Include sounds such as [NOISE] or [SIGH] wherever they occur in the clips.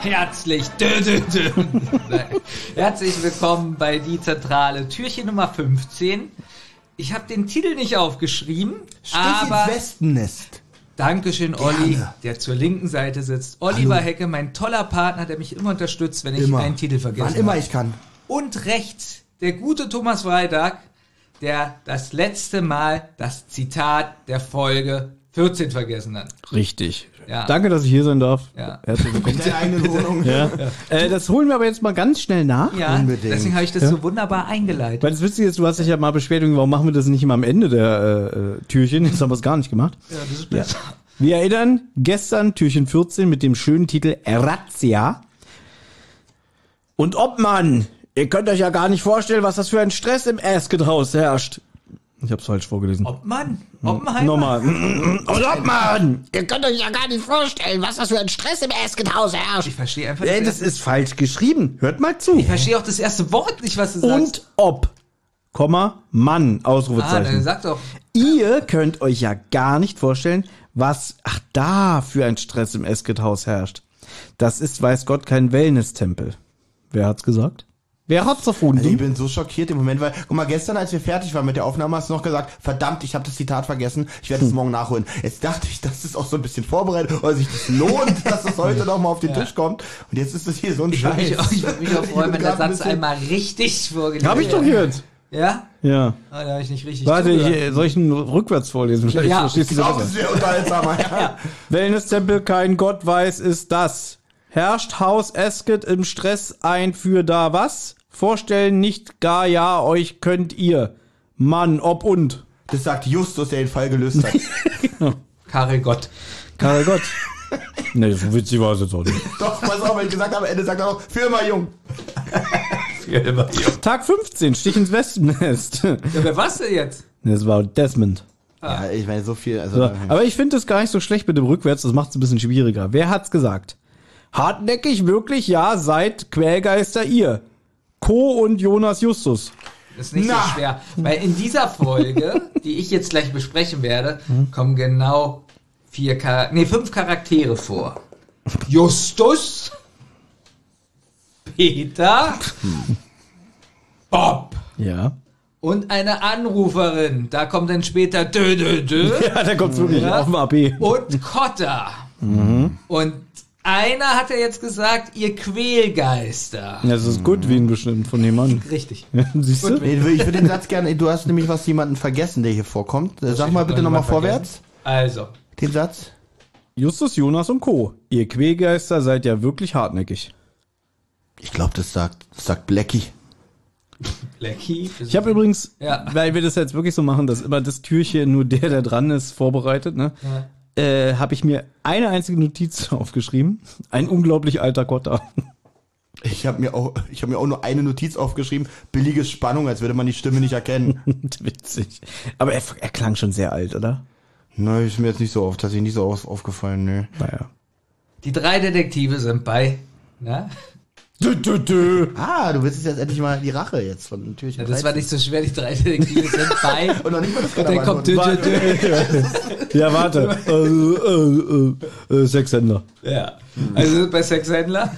Herzlich, dö, dö, dö. [LAUGHS] Herzlich willkommen bei die Zentrale, Türchen Nummer 15. Ich habe den Titel nicht aufgeschrieben, aber Westennest. Dankeschön, Olli, Gerne. der zur linken Seite sitzt. Oliver Hecke, mein toller Partner, der mich immer unterstützt, wenn ich Immer. einen Titel vergesse. Wann immer ich kann. Und rechts, der gute Thomas Freitag, der das letzte Mal das Zitat der Folge 14 vergessen hat. Richtig. Ja. Danke, dass ich hier sein darf. Ja. Herzlich willkommen. In deiner eigenen Wohnung. ja. Äh, das holen wir aber jetzt mal ganz schnell nach. Ja, Unbedingt. deswegen habe ich das so wunderbar eingeleitet. Weil das Witzige ist, du hast dich ja mal beschwert, warum machen wir das nicht immer am Ende der äh, Türchen? Jetzt haben wir es gar nicht gemacht. Ja, das ist besser. Wir erinnern, gestern Türchen 14 mit dem schönen Titel Razzia. Und ob man, ihr könnt euch ja gar nicht vorstellen, was das für ein Stress im Asket-Haus herrscht. Ich hab's falsch vorgelesen. Ob man, Oppenheimer. Nochmal. [LAUGHS] Und ob man, ihr könnt euch ja gar nicht vorstellen, was das für ein Stress im Asket-Haus herrscht. Ich verstehe einfach Ey, nicht. das ist falsch geschrieben. Hört mal zu. Ich verstehe auch das erste Wort nicht, was du sagst. Und ob, Komma, Mann, ah, Ausrufezeichen. dann sag doch. Ihr könnt euch ja gar nicht vorstellen, was, ach da, für ein Stress im Esket-Haus herrscht. Das ist, weiß Gott, kein Wellness-Tempel. Wer hat's gesagt? Wer hat's erfunden? Also ich bin so schockiert im Moment, weil, guck mal, gestern, als wir fertig waren mit der Aufnahme, hast du noch gesagt, verdammt, ich habe das Zitat vergessen, ich werde es morgen nachholen. Jetzt dachte ich, das ist auch so ein bisschen vorbereitet, oder sich das lohnt, [LAUGHS] dass das heute noch mal auf den Tisch kommt. Und jetzt ist das hier so ein Ich würde Scheiß. mich, auch- ich würd mich auch freuen, wenn der ein Satz bisschen- einmal richtig vorgelesen Hab ich doch jetzt. Ja? Ja. Ah, da habe ich nicht richtig Warte, ich, soll ich ihn rückwärts vorlesen? Vielleicht Ja. verstehst du Ich das das wäre unterhaltsamer. Ja. Wellness-Tempel, kein Gott weiß, ist das. Herrscht Haus Esket im Stress ein für da was? Vorstellen nicht gar ja, euch könnt ihr. Mann, ob und. Das sagt Justus, der den Fall gelöst hat. [LAUGHS] Karel Gott. Karl Gott. nee, so witzig war es jetzt auch nicht. [LAUGHS] Doch, pass auf, wenn ich gesagt habe, am Ende sagt er auch, für [LAUGHS] immer jung. Tag 15, Stich ins Westennest. Ja, wer war's denn jetzt? Das war Desmond. Ja, ich meine, so viel, also. So, aber ich finde es gar nicht so schlecht mit dem Rückwärts, das macht es ein bisschen schwieriger. Wer hat's gesagt? Hartnäckig wirklich, ja, seid Quälgeister ihr. Co und Jonas Justus. Das ist nicht Na. so schwer. Weil in dieser Folge, [LAUGHS] die ich jetzt gleich besprechen werde, kommen genau vier Char nee, fünf Charaktere vor. Justus, Peter, Bob Ja. und eine Anruferin. Da kommt dann später Dö, Dö, Dö [LAUGHS] Ja, da kommt's wirklich Ja. auf dem AB. und Cotta. Und einer hat ja jetzt gesagt, ihr Quälgeister. Das ist gut, wie ein bestimmt von dem Mann. Richtig. Siehst du? Ich würde den Satz gerne, du hast nämlich was jemanden vergessen, der hier vorkommt. Äh, Sag mal bitte nochmal vorwärts, Also, den Satz. Justus, Jonas und Co. Ihr Quälgeister seid ja wirklich hartnäckig. Ich glaube, das sagt, das sagt Blackie. Blackie. Ich habe übrigens, Ja. weil wir das jetzt wirklich so machen, dass immer das Türchen nur der, der dran ist, vorbereitet, ne? Äh, habe ich mir eine einzige Notiz [LAUGHS] aufgeschrieben. Ein unglaublich alter Kotter. Ich habe mir auch, ich habe mir auch nur eine Notiz aufgeschrieben. Billige Spannung, als würde man die Stimme nicht erkennen. [LAUGHS] Witzig. Aber er, er klang schon sehr alt, oder? Nein, ist mir jetzt nicht so oft, tatsächlich nicht so auf, aufgefallen, ne. Naja. Die drei Detektive sind bei. Na? Dö, dö, dö. Ah, du willst jetzt endlich mal die Rache jetzt von natürlich. Ja, das war nicht so schwer, die drei Detektive sind [LAUGHS] bei. Und noch nicht mal das Und dann kommt dö, dö, dö. Ja, warte. äh, äh, äh, äh, Sechshänder. Ja. Also bei Sexhändler.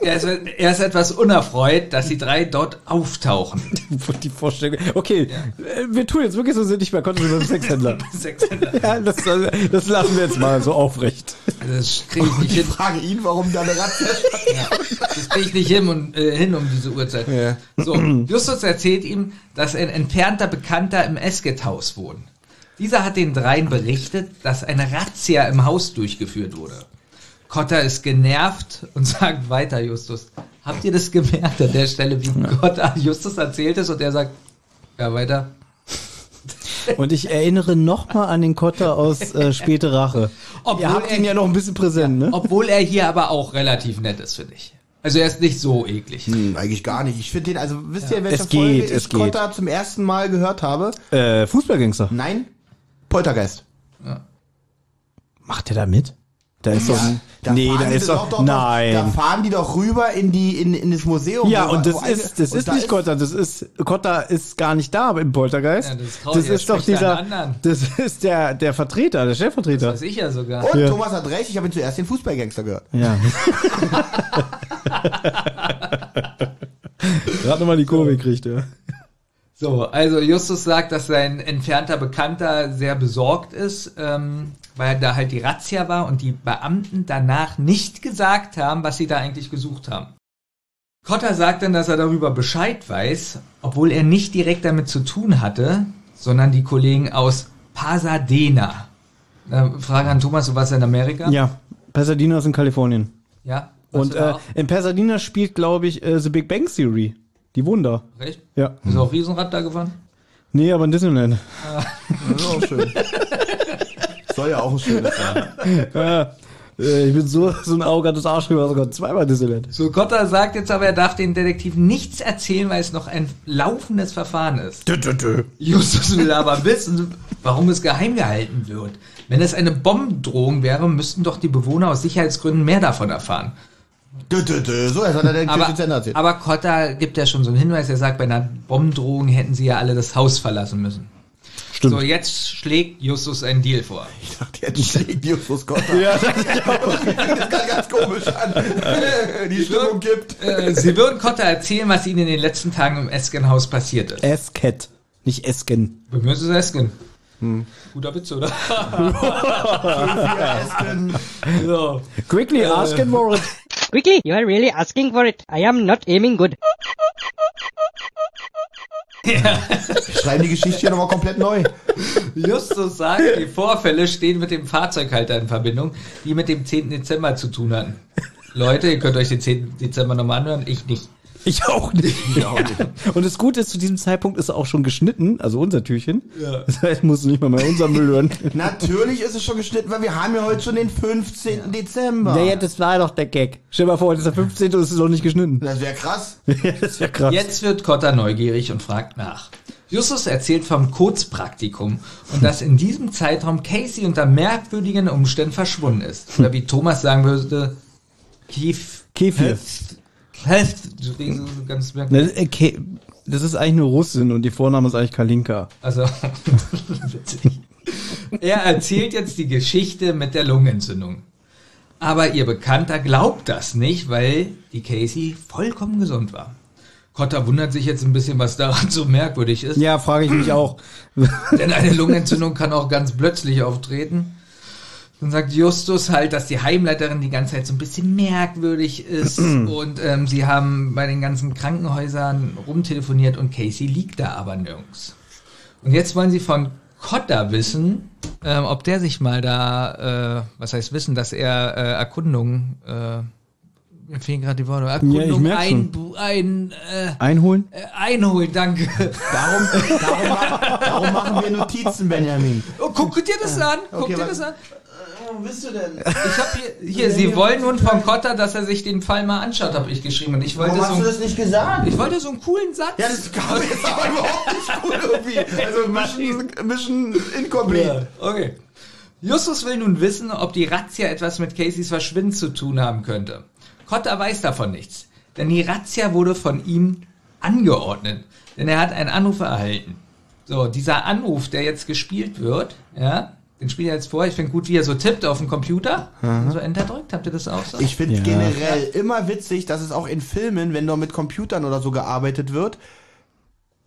Er ist, er ist etwas unerfreut, dass die drei dort auftauchen. [LAUGHS] Die Vorstellung. Okay, äh, wir tun jetzt wirklich so, sind nicht mehr konnten wir beim Sexhändler. [LAUGHS] Sexhändler. Ja, das, das lassen wir jetzt mal so aufrecht. Das kriege ich nicht Ich hin. frage ihn, warum da eine Razzia stattfindet. [LAUGHS] Ja, das kriege ich nicht hin, und, äh, hin um diese Uhrzeit. Ja. So, Justus erzählt ihm, dass ein entfernter Bekannter im Esket-Haus wohnt. Dieser hat den dreien berichtet, dass eine Razzia im Haus durchgeführt wurde. Cotta ist genervt und [LAUGHS] sagt weiter, Justus. Habt ihr das gemerkt an der Stelle, wie Cotta Justus erzählt ist und er sagt, ja, weiter. [LAUGHS] Und ich erinnere nochmal an den Kotter aus äh, Späte Rache. Obwohl Ihr habt er- ihn ja noch ein bisschen präsent, ne? Obwohl er hier aber auch relativ nett ist, finde ich. Also er ist nicht so eklig. Hm, eigentlich gar nicht. Ich finde den, also wisst ihr, in welcher Es geht, Folge es ich geht. Kotta zum ersten Mal gehört habe? Äh, Fußballgangster. Nein, Poltergeist. Macht er da mit? Da ist doch ein, Da nee, fahren da die ist doch, Da nein. fahren die doch rüber in die in, in das Museum. Ja, und das ist, das ist da nicht Kotta, das ist, Kotta ist gar nicht da im Poltergeist. Ja, das ist traurig, er ist doch dieser, das [LAUGHS] ist der, der Vertreter, der Stellvertreter. Weiß ich ja sogar. Und Ja. Thomas hat recht, ich habe ihn zuerst den Fußballgangster gehört. Ja. [LAUGHS] Gerade nochmal die Kurve gekriegt, ja. So, also Justus sagt, dass sein entfernter Bekannter sehr besorgt ist, ähm, weil da halt die Razzia war und die Beamten danach nicht gesagt haben, was sie da eigentlich gesucht haben. Cotter sagt dann, dass er darüber Bescheid weiß, obwohl er nicht direkt damit zu tun hatte, sondern die Kollegen aus Pasadena. Äh, Frage an Thomas, du warst in Amerika? Ja, Pasadena ist in Kalifornien. Ja. Und äh, in Pasadena spielt, glaube ich, äh, The Big Bang Theory. Die Wunder. Echt? Ja. Bist du auch Riesenrad da gefahren? Nee, aber in Disneyland. Das ist auch schön. [LAUGHS] Soll ja auch ein schönes sein. [LAUGHS] Ja, äh, ich bin so, so ein arrogantes Arschloch, war sogar zweimal Disneyland. So, Cotter sagt jetzt aber, er darf den Detektiven nichts erzählen, weil es noch ein laufendes Verfahren ist. Dö, dö, dö. Justus will aber wissen, warum es geheim gehalten wird. Wenn es eine Bombendrohung wäre, müssten doch die Bewohner aus Sicherheitsgründen mehr davon erfahren. Dö, dö, dö. So, jetzt hat er den Aber, erzählt. aber Cotter gibt ja schon so einen Hinweis, er sagt, bei einer Bombendrohung hätten sie ja alle das Haus verlassen müssen. Stimmt. So, jetzt schlägt Justus einen Deal vor. [LAUGHS] Ich dachte, jetzt schlägt Justus Gott an. Ja, [LAUGHS] Das kann ganz komisch an. Die Stimmung gibt. Äh, sie würden Cotter erzählen, was ihnen in den letzten Tagen im Esken-Haus passiert ist. Esket. Nicht Esken. Bei mir ist es Esken. Guter Witz, oder? [LAUGHS] so. Quickly ask him for it. Quickly, you are really asking for it. I am not aiming good. Wir schreiben die Geschichte hier nochmal komplett neu. Justus sagt, die Vorfälle stehen mit dem Fahrzeughalter in Verbindung, die mit dem 10. Dezember zu tun hatten. Leute, ihr könnt euch den 10. Dezember nochmal anhören, ich nicht. [LAUGHS] Ich auch nicht. Und das Gute ist, zu diesem Zeitpunkt ist er auch schon geschnitten, also unser Türchen. Ja. [LAUGHS] Das heißt, musst du nicht mal mehr unser Müll hören. [LAUGHS] Natürlich ist es schon geschnitten, weil wir haben ja heute schon den 15. Dezember. Naja, das war doch der Gag. Stell dir mal vor, heute ist der 15. und es ist noch nicht geschnitten. Das wäre krass. das wäre krass. Jetzt wird Cotter neugierig und fragt nach. Justus erzählt vom Kurzpraktikum und dass in diesem Zeitraum Casey unter merkwürdigen Umständen verschwunden ist. Oder wie Thomas sagen würde, Kief. Kefir. So ganz merkwürdig. Das, okay, das ist eigentlich nur Russin und die Vorname ist eigentlich Kalinka. Also, witzig. [LAUGHS] Er erzählt jetzt die Geschichte mit der Lungenentzündung. Aber ihr Bekannter glaubt das nicht, weil die Casey vollkommen gesund war. Cotter wundert sich jetzt ein bisschen, was daran so merkwürdig ist. Ja, frage ich mich auch. Denn eine Lungenentzündung kann auch ganz plötzlich auftreten. Dann sagt Justus halt, dass die Heimleiterin die ganze Zeit so ein bisschen merkwürdig ist [CLEARS THROAT] und ähm, sie haben bei den ganzen Krankenhäusern rumtelefoniert und Casey liegt da aber nirgends. Und jetzt wollen sie von Cotter wissen, ähm, ob der sich mal da, äh, was heißt wissen, dass er äh, Erkundung, äh, mir fehlen gerade die Worte, ich Erkundung merk ein, ein, äh, Einholen? äh, einholen, danke. Darum, darum, darum machen wir Notizen, Benjamin. Oh, guck dir das an, guck Okay, dir das an. Wo bist du denn? Ich habe hier, hier, Sie wollen nun von Cotter, dass er sich den Fall mal anschaut, habe ich geschrieben. Und ich wollte, Warum hast du so, das nicht gesagt? ich wollte so einen coolen Satz. Ja, das kam jetzt aber überhaupt nicht gut irgendwie. Also [LAUGHS] Mission, Mission incomplete. Okay. Justus will nun wissen, ob die Razzia etwas mit Caseys Verschwinden zu tun haben könnte. Cotter weiß davon nichts, denn die Razzia wurde von ihm angeordnet, denn er hat einen Anruf erhalten. So, dieser Anruf, der jetzt gespielt wird, ja, den spiele ich jetzt vor. Ich finde gut, wie er so tippt auf dem Computer und so Enter drückt. Habt ihr das auch so? Ich finde Ja. generell immer witzig, dass es auch in Filmen, wenn noch mit Computern oder so gearbeitet wird,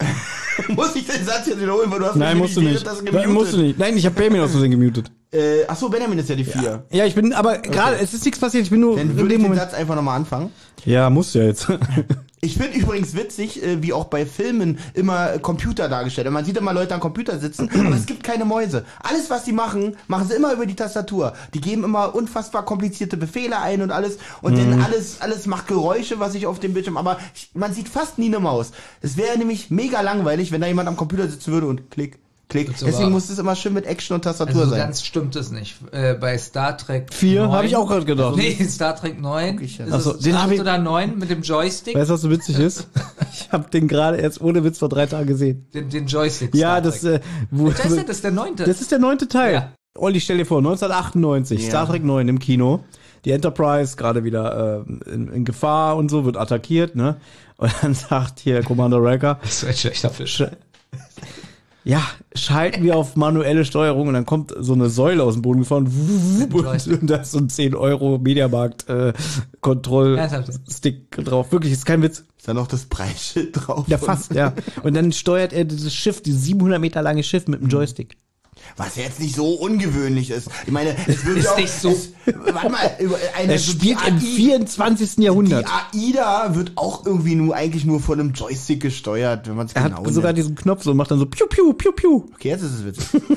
[LAUGHS] muss ich den Satz jetzt wiederholen, weil du hast Nein, musst du nicht. Das Nein, musst du nicht. Nein, ich habe Benjamin aus Versehen gemutet. Äh, achso, Benjamin ist ja die vier. Ja, ich bin, aber gerade, es ist nichts passiert, ich bin nur Dann in würde dem ich den Moment. Satz einfach nochmal anfangen. Ja, muss ja jetzt. [LAUGHS] Ich finde übrigens witzig, äh, wie auch bei Filmen immer Computer dargestellt. Man sieht immer Leute am Computer sitzen, [CLEARS THROAT] aber es gibt keine Mäuse. Alles, was sie machen, machen sie immer über die Tastatur. Die geben immer unfassbar komplizierte Befehle ein und alles. Und dann alles, alles macht Geräusche, was ich auf dem Bildschirm. Aber man sieht fast nie eine Maus. Es wäre nämlich mega langweilig, wenn da jemand am Computer sitzen würde und klick, klick. Deswegen muss es immer schön mit Action und Tastatur also so sein. ganz stimmt es nicht. Äh, bei Star Trek Vier, 9 habe ich auch gerade gedacht. Nee, Star Trek 9. ich ja. Ist Ach so, es den hab 8 ich- oder 9 mit dem Joystick? Weißt du, was so witzig ist? [LAUGHS] Ich habe den gerade erst ohne Witz vor drei Tagen gesehen. Den, den Joystick. Ja, Star das, Trek. äh, wo, Das ist, das ist der neunte. das ist der neunte Teil. Ja. Olli, stell dir vor, 1998, Ja. Star Trek 9 im Kino. Die Enterprise gerade wieder äh, in, in Gefahr und so, wird attackiert, ne? Und dann [LAUGHS] sagt hier Commander Riker, Das ist ein schlechter Fisch. Ja, schalten wir auf manuelle Steuerung und dann kommt so eine Säule aus dem Boden gefahren und, und da ist so ein 10 Euro Mediamarkt äh, Kontroll Ernsthaft? Stick drauf. Wirklich, ist kein Witz. Ist da noch das Preisschild drauf? Ja, fast, ja. [LAUGHS] Und dann steuert er dieses Schiff, dieses 700 Meter lange Schiff mit dem Joystick. Was jetzt nicht so ungewöhnlich ist. Ich meine, es [LAUGHS] wird Ist auch, nicht so. Es, warte mal, über eine so spielt die im AI 24. Jahrhundert. Die AIDA wird auch irgendwie nur eigentlich nur von einem Joystick gesteuert, wenn man es Er genau hat sogar nimmt. diesen Knopf so und macht dann so piu piu piu piu. Okay, jetzt ist es witzig. [LAUGHS]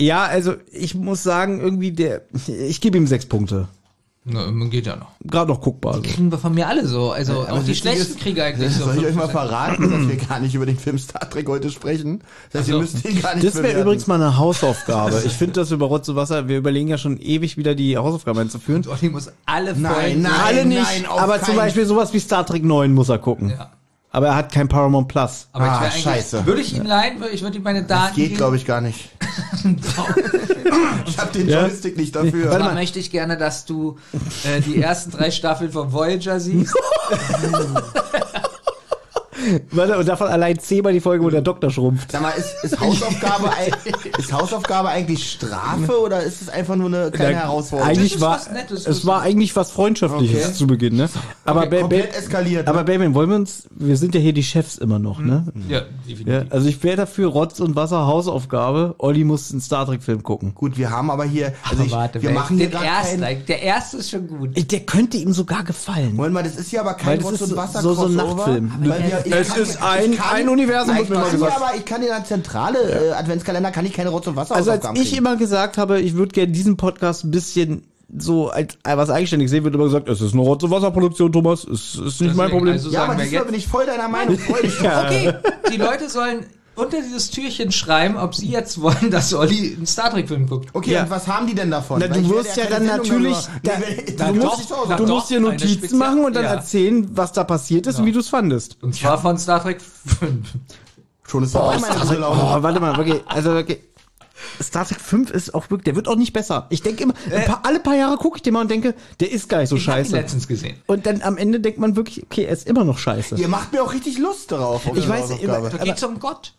Ja, also ich muss sagen, irgendwie der, ich gebe ihm sechs Punkte. Na, geht ja noch. Gerade noch guckbar. So. Kriegen wir von mir alle so. Also Aber auch die schlechten ist, kriegen eigentlich so. Soll ich euch mal 5%. verraten, dass wir gar nicht über den Film Star Trek heute sprechen? Das heißt, Ach ihr müsst ihn gar nicht Das wäre übrigens mal eine Hausaufgabe. Ich finde das über Rotz und Wasser, wir überlegen ja schon ewig wieder die Hausaufgaben einzuführen. Olli muss alle Nein, Folgen- nein. Alle nicht, nein, aber zum Beispiel sowas wie Star Trek 9 muss er gucken. Ja. Aber er hat kein Paramount Plus. Aber Ah, ich scheiße. Würde ich ihn leihen, würde- ich würde ihm meine Daten Das geht, glaube ich, gar nicht. [LAUGHS] ich habe den Ja? Joystick nicht dafür. Warte Dann mal. möchte ich gerne, dass du äh, die ersten drei Staffeln von Voyager siehst. [LAUGHS] Warte, und davon allein zehnmal die Folge, wo der Doktor schrumpft. Sag mal, ist, ist, Hausaufgabe, [LAUGHS] ist Hausaufgabe eigentlich Strafe oder ist es einfach nur eine kleine Da- Herausforderung? Eigentlich war, was Nettes, es war eigentlich was Freundschaftliches Okay. zu Beginn, ne? Aber, Okay, Ba- komplett Ba- eskaliert. Ne? aber Baby, wollen wir uns, wir sind ja hier die Chefs immer noch, ne? Ja, Ja, definitiv. also ich wäre dafür Rotz und Wasser Hausaufgabe. Olli muss einen Star Trek Film gucken. Gut, wir haben aber hier, also Aber ich, warte, wir machen hier gerade ersten, keinen, der erste ist schon gut. Der könnte ihm sogar gefallen. Moment mal, das ist hier aber kein Rotz und Wasser so- so ein Nachtfilm. weil wir- Es ist ein- kann- ein Universum, Nein, wird mir mal was gesagt. aber ich kann in der zentrale äh, Adventskalender kann ich keine Rotz und Wasser Also als ich kriegen. immer gesagt habe, ich würde gerne diesen Podcast ein bisschen so als äh, was eigenständig sehen, wird immer gesagt, es ist eine Rotz- und Wasserproduktion, Thomas. Es ist nicht mein Deswegen, Problem. also ja, aber diesmal jetzt, bin ich voll deiner Meinung. [LAUGHS] Freu dich. okay, die Leute sollen unter dieses Türchen schreiben, ob sie jetzt wollen, [LAUGHS] dass Olli einen Star Trek Film guckt. Okay, Ja. und was haben die denn davon? Na, du ich wirst ja keine dann Sendung natürlich, da, Nee, du, da- musst, na du doch, musst dir Notizen machen und dann ja. erzählen, was da passiert ist und wie du es fandest. Und zwar von Star Trek 5. Schon ist vorbei, meine Laune. Oh, warte mal, wirklich, also wirklich. Star Trek 5 ist auch wirklich, der wird auch nicht besser. Ich denke immer, ein paar, alle paar Jahre gucke ich den mal und denke, der ist gar nicht so Ich scheiße. letztens gesehen. Und dann am Ende denkt man wirklich, okay, er ist immer noch scheiße. Ihr macht mir auch richtig Lust darauf. auf Ich weiß, Hausaufgabe. Da geht's um Gott.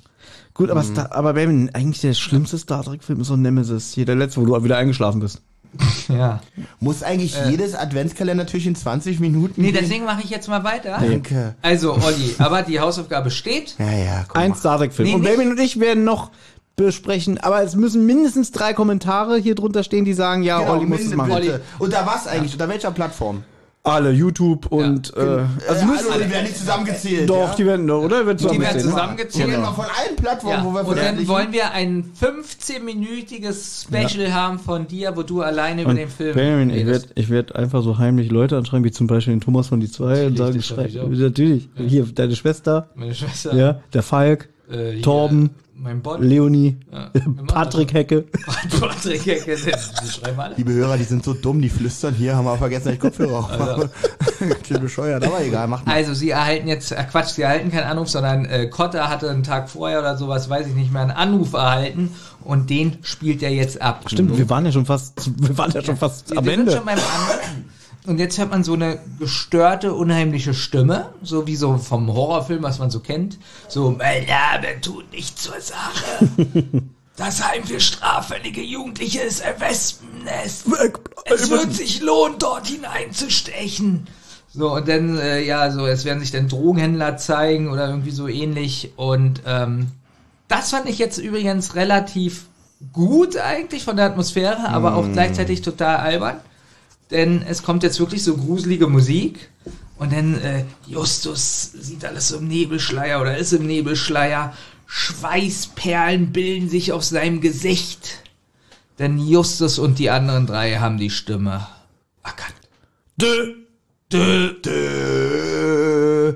Gut, aber, Star, aber Baby, eigentlich der schlimmste Star Trek-Film ist so Nemesis. Hier der letzte, wo du wieder eingeschlafen bist. [LAUGHS] Ja. Muss eigentlich jedes Adventskalendertürchen 20 Minuten Nee, gehen? deswegen mache ich jetzt mal weiter. Danke. Also, Olli, aber die Hausaufgabe steht. Ja, ja, komm Ein mal. Star Trek-Film. Nee, und Baby und ich werden noch besprechen, aber es müssen mindestens drei Kommentare hier drunter stehen, die sagen, ja, Genau, Olli muss es machen. bitte. Unter was eigentlich? Unter welcher Plattform? Alle, YouTube und, äh, also Also müssen, alle, die werden nicht zusammengezählt. doch, ja? die werden, oder? Wird Die werden zusammengezählt, ne? zusammengezählt. Wir reden mal von allen Plattformen, Ja. wo wir Und dann wollen wir ein 15-minütiges Special haben von dir, wo du alleine über Und den Film Benjamin, ich werde ich werd einfach so heimlich Leute anschreiben, wie zum Beispiel den Thomas von die zwei und sagen, schreib, natürlich, hier, deine Schwester, Meine Schwester. ja, der Falk, äh, Torben, Mein Bot. Leonie, Ja, Patrick Hecke. [LAUGHS] Patrick Hecke, alle. Liebe Hörer, die sind so dumm, die flüstern hier, haben wir vergessen, dass ich Kopfhörer auf habe. [LAUGHS] Ganz schön bescheuert, aber egal, macht mal. Also, sie erhalten jetzt, äh, Quatsch, sie erhalten keinen Anruf, sondern äh, Kotter hatte einen Tag vorher oder sowas, weiß ich nicht mehr, einen Anruf erhalten und den spielt er jetzt ab. Stimmt, wir waren ja schon fast, wir waren ja schon fast Wir, am wir sind Ende. schon beim Anruf. Und jetzt hört man so eine gestörte, unheimliche Stimme, so wie so vom Horrorfilm, was man so kennt. So, mein Name tut nicht zur Sache. [LAUGHS] Das Heim für straffällige Jugendliche ist ein Wespennest. Es wird sich lohnen, dort hineinzustechen. So, und dann, äh, ja, so, es werden sich dann Drogenhändler zeigen oder irgendwie so ähnlich. Und ähm, das fand ich jetzt übrigens relativ gut eigentlich von der Atmosphäre, aber auch gleichzeitig total albern. Denn es kommt jetzt wirklich so gruselige Musik. Und dann äh, Justus sieht alles so im Nebelschleier oder ist im Nebelschleier. Schweißperlen bilden sich auf seinem Gesicht. Denn Justus und die anderen drei haben die Stimme erkannt. Dö, dö, Dö.